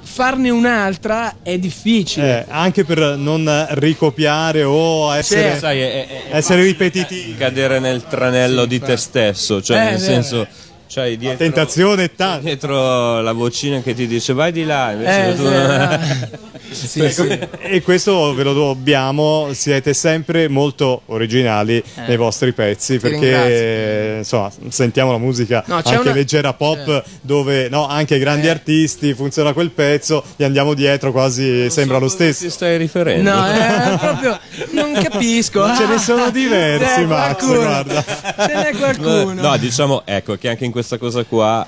farne un'altra è difficile. Eh, anche per non ricopiare o essere, Sì. Sai, è, è- è essere ripetitivi. cadere nel tranello di te stesso, cioè Eh, nel senso c'hai dietro, Tentazione è tanta. dietro la vocina che ti dice vai di là, invece Eh, tu sì, sì, sì. E questo ve lo dobbiamo, siete sempre molto originali nei vostri pezzi perché insomma sentiamo la musica No, anche una- leggera pop dove no, anche grandi Eh. artisti funziona quel pezzo, gli andiamo dietro quasi sembra lo stesso. ti stai riferendo. No, è proprio non capisco. Ce ne sono diversi, Max, qualcuno. guarda. Ce n'è qualcuno. No, diciamo ecco che anche in questa cosa qua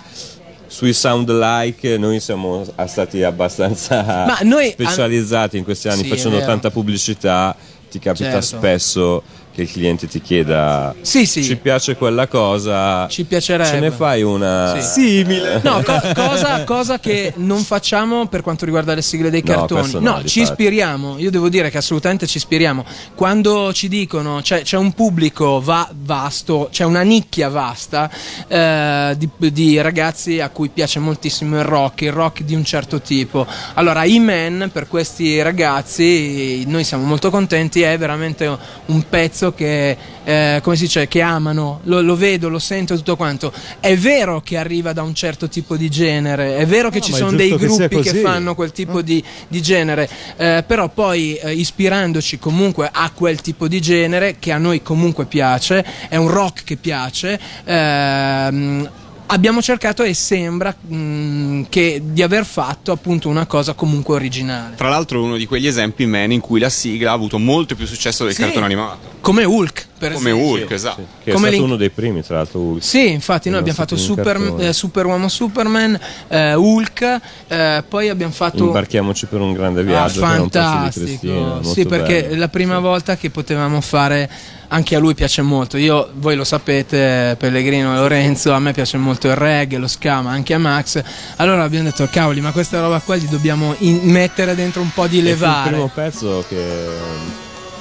sui sound like noi siamo stati abbastanza noi- specializzati in questi anni Sì, facendo tanta pubblicità ti capita Certo. spesso che il cliente ti chieda Sì, sì. ci piace quella cosa Ci piacerebbe. ce ne fai una Simile. No, co- cosa, cosa che non facciamo per quanto riguarda le sigle dei No, cartoni. no, No, ci ispiriamo. Io devo dire che assolutamente ci ispiriamo. Quando ci dicono c'è, c'è un pubblico va- vasto, c'è una nicchia vasta eh, di, di ragazzi a cui piace moltissimo il rock, il rock di un certo tipo. Allora, I-Man per questi ragazzi, noi siamo molto contenti, è veramente un pezzo che, eh, come si dice, che amano, lo, lo vedo, lo sento tutto quanto. È vero che arriva da un certo tipo di genere, è vero che No, ci sono dei che gruppi che, fanno quel tipo di, di genere, eh, però poi eh, ispirandoci comunque a quel tipo di genere che a noi comunque piace, è un rock che piace. ehm, Abbiamo cercato e sembra mm, che di aver fatto appunto una cosa comunque originale. Tra l'altro è uno di quegli esempi Man in cui la sigla ha avuto molto più successo del Sì. cartone animato. Come Hulk, per Come esempio. Hulk, esatto. che è Come stato link- uno dei primi tra l'altro Hulk. Sì, infatti noi Che abbiamo fatto è Super, eh, Superuomo Superman, eh, Hulk, eh, poi abbiamo fatto... imbarchiamoci per un grande Ah, viaggio che di fantastico. Sì, perché bello. è la prima volta che potevamo fare anche a lui piace molto. Io, voi lo sapete, Pellegrino e Lorenzo, a me piace molto il reggae, lo ska, ma anche a Max. Allora abbiamo detto, cavoli, ma questa roba qua gli dobbiamo in- mettere dentro un po' di E fu il levare. primo pezzo che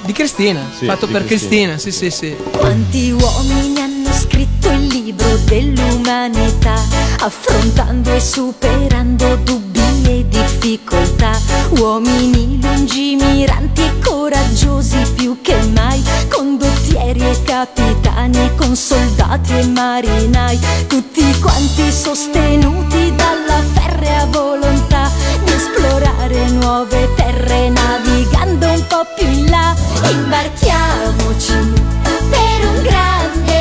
Di Cristina, Sì, fatto di per Cristina, Cristina. sì, sì, sì. Quanti uomini hanno scritto il libro dell'umanità, affrontando e superando dubbi e difficoltà. Uomini lungimiranti e coraggiosi più che mai, condottieri e capitani, con soldati e marinai, tutti quanti sostenuti dalla ferrea volontà di esplorare nuove terre, navigando un po' più in là. Imbarchiamoci per un grande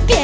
变。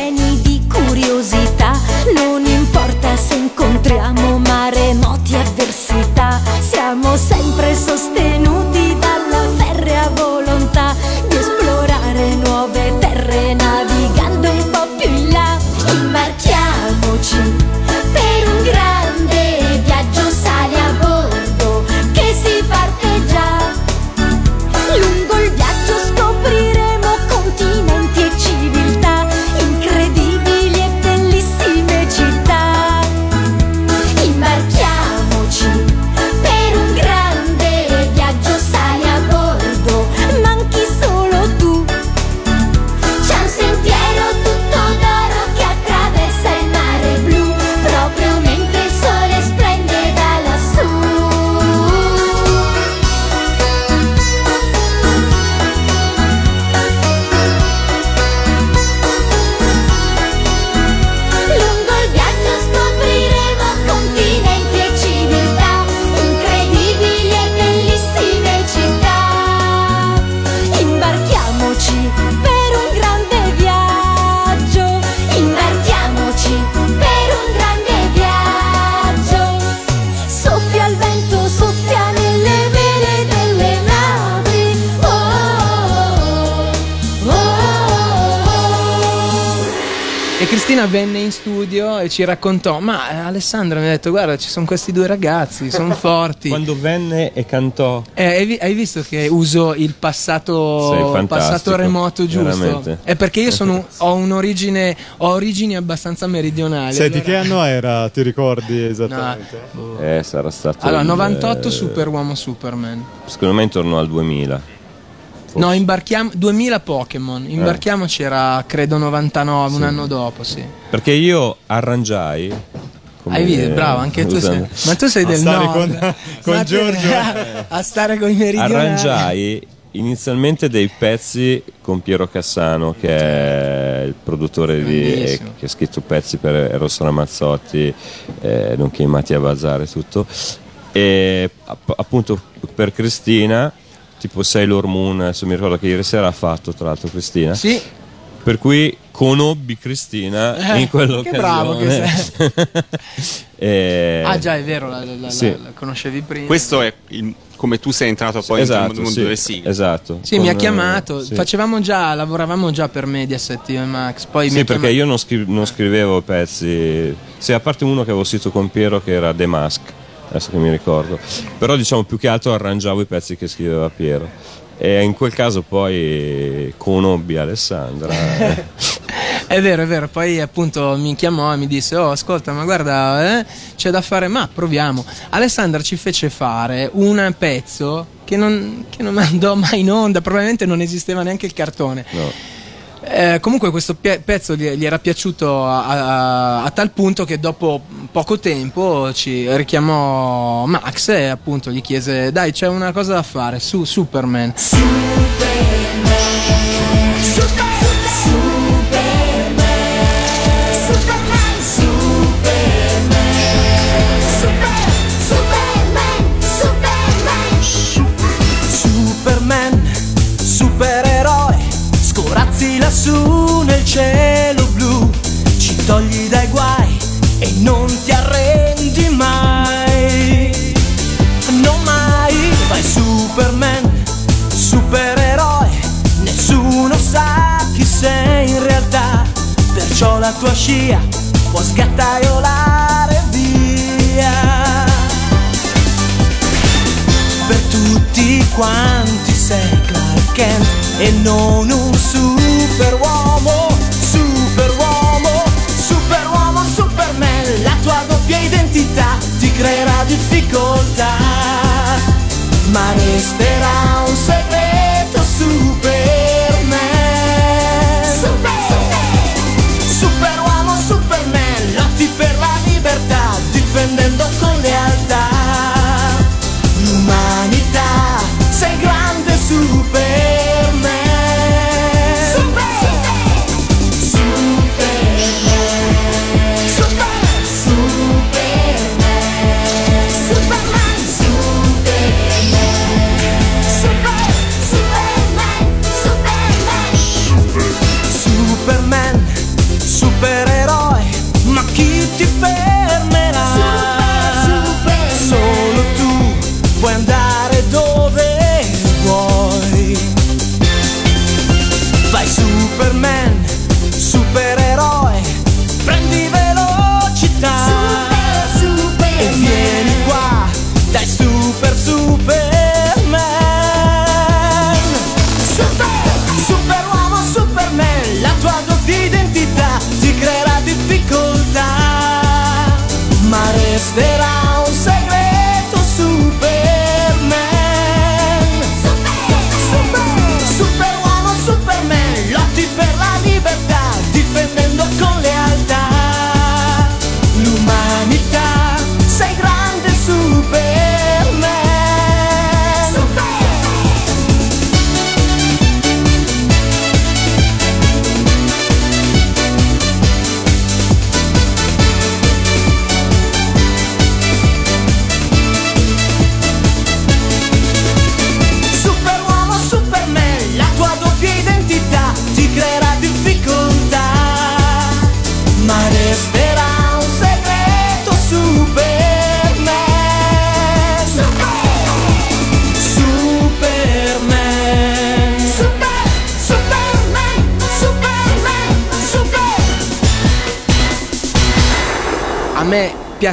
Ci raccontò, ma eh, Alessandra mi ha detto guarda ci sono questi due ragazzi, sono forti. Quando venne e cantò. Eh, hai, vi- hai visto che uso il passato, passato remoto giusto? veramente. È perché io sono, ho un'origine, ho origini abbastanza meridionali. Senti, allora- che anno era? Ti ricordi esattamente? Eh, sarà stato. Allora, il- 98 eh, Superuomo Superman. Secondo me intorno al 2000. Forse. No, imbarchiamo 2000 Pokémon. Imbarchiamoci era credo 99, un anno dopo, sì. Perché io arrangiai. Hai visto? Bravo, anche tu sei. Ma tu sei A del nord. con- con Giorgio. a stare con i meridionali. Arrangiai inizialmente dei pezzi con Piero Cassano, che è il produttore di, eh, che ha scritto pezzi per Eros Ramazzotti, eh, nonché Mattia Bazzare e tutto. E app- appunto per Cristina, tipo Sailor Moon, adesso mi ricordo che ieri sera ha fatto tra l'altro Cristina. Sì, Per cui conobbi Cristina Eh, in quell'occasione. che bravo che E- ah già è vero, la, la- la- Sì. la conoscevi prima. Questo è il- come tu sei entrato poi esatto, nel mondo sì, delle sigle. esatto. Sì, Con, mi ha eh, chiamato, sì. facevamo già, lavoravamo già per Mediaset io e Max, poi mi Sì, ha perché chiamato- io non, scri- non scrivevo pezzi, sì, a parte uno che avevo scritto con Piero che era The Mask, adesso che mi ricordo, però diciamo più che altro arrangiavo i pezzi che scriveva Piero. E in quel caso poi conobbi Alessandra. È vero, è vero, poi appunto mi chiamò e mi disse, oh ascolta, ma guarda, eh, c'è da fare, ma proviamo. Alessandra ci fece fare un pezzo che non, che non andò mai in onda, probabilmente non esisteva neanche il cartone. No. Eh, comunque questo pezzo gli, era piaciuto a, a- a tal punto che dopo poco tempo ci richiamò Max e appunto gli chiese dai c'è una cosa da fare su Superman. Superman, lassù nel cielo blu, ci togli dai guai e non ti arrendi mai, non mai, vai Superman, supereroe, nessuno sa chi sei in realtà, perciò la tua scia può sgattaiolare via. Per tutti quanti sei Clark Kent e non un superuomo, superuomo, superuomo, superman, la tua doppia identità ti creerà difficoltà, ma resterà un segreto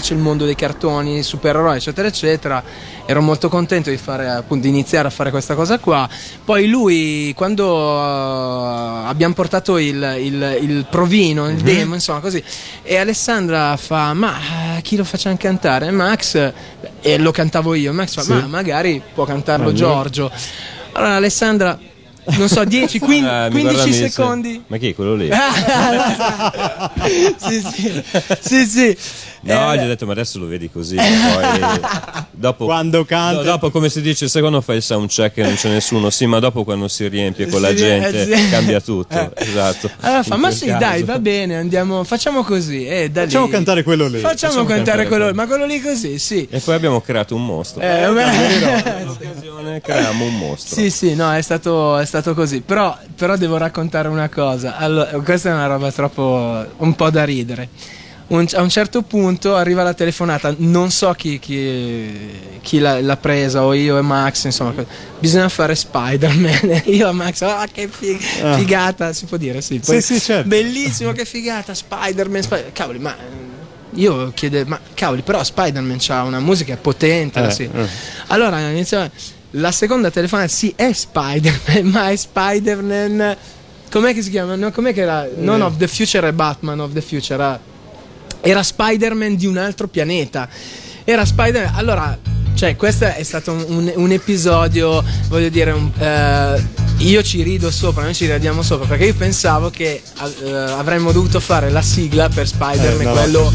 piace il mondo dei cartoni, supereroi, eccetera, eccetera. Ero molto contento di, fare, appunto, di iniziare a fare questa cosa qua. Poi lui, quando uh, abbiamo portato il, il- il provino, il demo, insomma, così, e Alessandra fa: Ma eh, chi lo facciamo cantare? Max, e lo cantavo io. Max fa: Sì. Ma magari può cantarlo. Giorgio. Allora, Alessandra, non so, 10, 15, Eh, mi 15 guarda, mi dice, secondi. Ma chi è quello lì? sì, sì, sì, sì. No, Eh, gli ho detto, ma adesso lo vedi così. Poi dopo, Quando canta- no, dopo, come si dice, secondo fai il soundcheck e non c'è nessuno. Sì, ma dopo quando si riempie con la Si- gente eh, sì. cambia tutto. Esatto. Allora fa, ma sì, caso. dai, va bene, andiamo, facciamo così. E da Facciamo lì- cantare quello lì. Facciamo, Facciamo cantare cantare quello, quello. ma quello lì così, sì. E poi abbiamo creato un mostro. Eh, beh, Creiamo un mostro. sì, sì, no, è stato, è stato così. Però, però devo raccontare una cosa. Allora, questa è una roba troppo. un po' da ridere. Un- a un certo punto arriva la telefonata, non so chi, chi- chi l'ha, l'ha presa, o io e Max, insomma, bisogna fare Spider-Man. Io e Max, ah, che fi- Ah. figata, si può dire, sì. Poi- Sì, sì, certo. Bellissimo, che figata, Spider-Man, Spider- cavoli, ma io chiedo, ma cavoli, però Spider-Man ha una musica potente, Eh, sì. eh. Allora inizia la seconda telefonata, sì, è Spider-Man, ma è Spider-Man. Com'è che si chiama? No, com'è che era? Non Eh. of the Future, è Batman of the Future. Era, era Spider-Man di un altro pianeta. Era Spider-Man. Allora, cioè, questo è stato un, un- episodio, voglio dire, un- eh, io ci rido sopra, noi ci ridiamo sopra, perché io pensavo che eh, avremmo dovuto fare la sigla per Spider-Man, Eh, no, quello.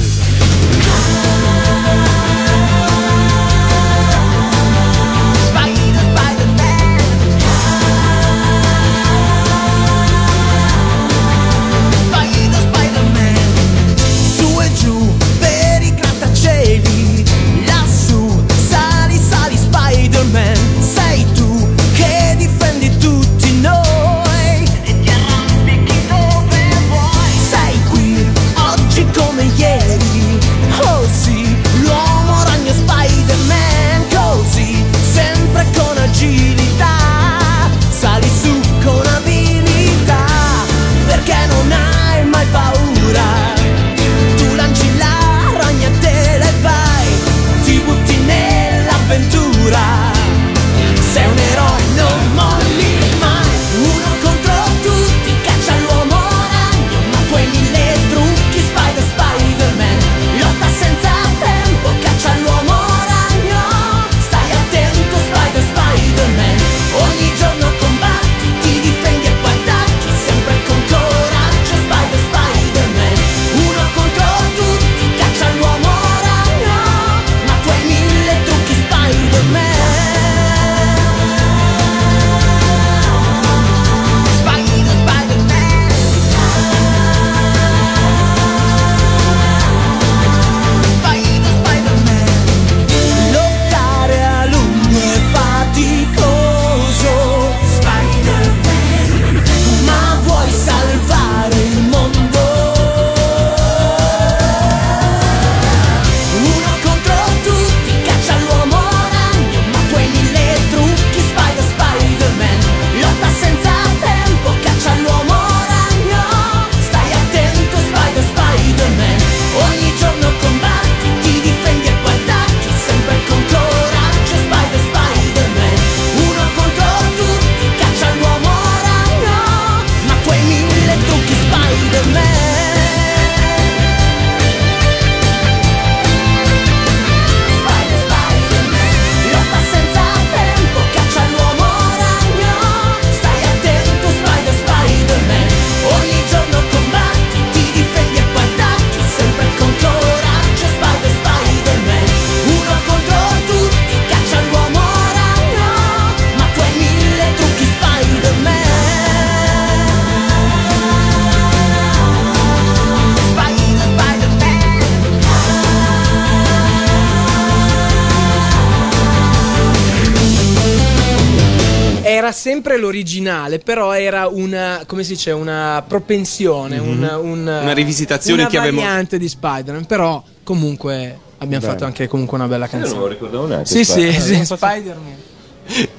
L'originale, però era una, come si dice, una propensione, un- un- Una rivisitazione una che avevamo- variante di Spider-Man, però comunque abbiamo Bene. fatto anche comunque una bella Io non lo canzone. ricordavo neanche. Sì, sì, Spider- sì, Eh, Spider-Man.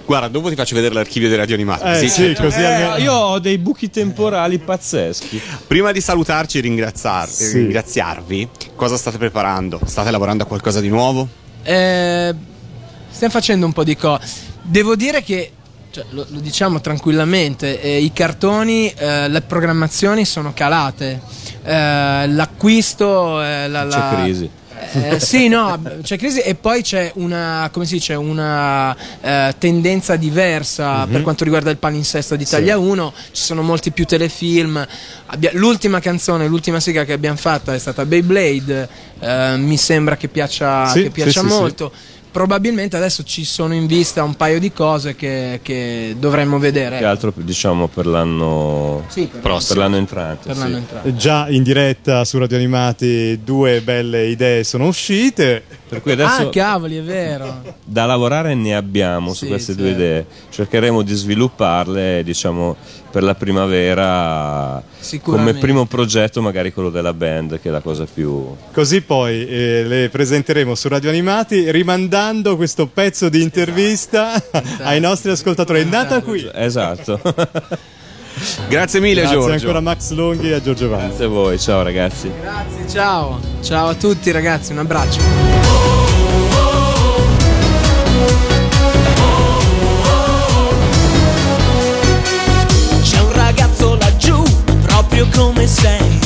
Guarda, dopo ti faccio vedere l'archivio dei radio animati. Eh sì, così Eh, almeno... io ho dei buchi temporali pazzeschi. Prima di salutarci e ringraziar- Sì. ringraziarvi, cosa state preparando? State lavorando a qualcosa di nuovo? Eh, stiamo facendo un po' di cose. Devo dire che, cioè, lo, lo diciamo tranquillamente, eh, i cartoni, eh, le programmazioni sono calate. Eh, l'acquisto, eh, la, la- C'è crisi. Eh, sì, no, c'è crisi e poi c'è una, come si dice, una eh, tendenza diversa Mhm. per quanto riguarda il palinsesto di Italia 1, ci sono molti più telefilm. Abbia- l'ultima canzone, l'ultima sigla che abbiamo fatto è stata Beyblade, eh, mi sembra che piaccia, Sì, che piaccia sì, sì, molto. Probabilmente adesso ci sono in vista un paio di cose che, che dovremmo vedere. Che altro diciamo per l'anno Sì, per- per l'anno entrante. per sì. l'anno entrato. Già in diretta su Radio Animati due belle idee sono uscite. Per cui adesso Ah, cavoli, è vero. da lavorare ne abbiamo su Sì, queste sì. due idee. Cercheremo di svilupparle, diciamo, per la primavera Sicuramente. come primo progetto, magari quello della band, che è la cosa più. Così poi eh, le presenteremo su Radio Animati rimandando questo pezzo di intervista ai nostri ascoltatori. È nata qui. Esatto. Grazie mille, Grazie Giorgio. ancora a Max Longhi e a Giorgio Vanzi. Grazie a voi, ciao ragazzi. Grazie, ciao. Ciao a tutti ragazzi, un abbraccio. Come sei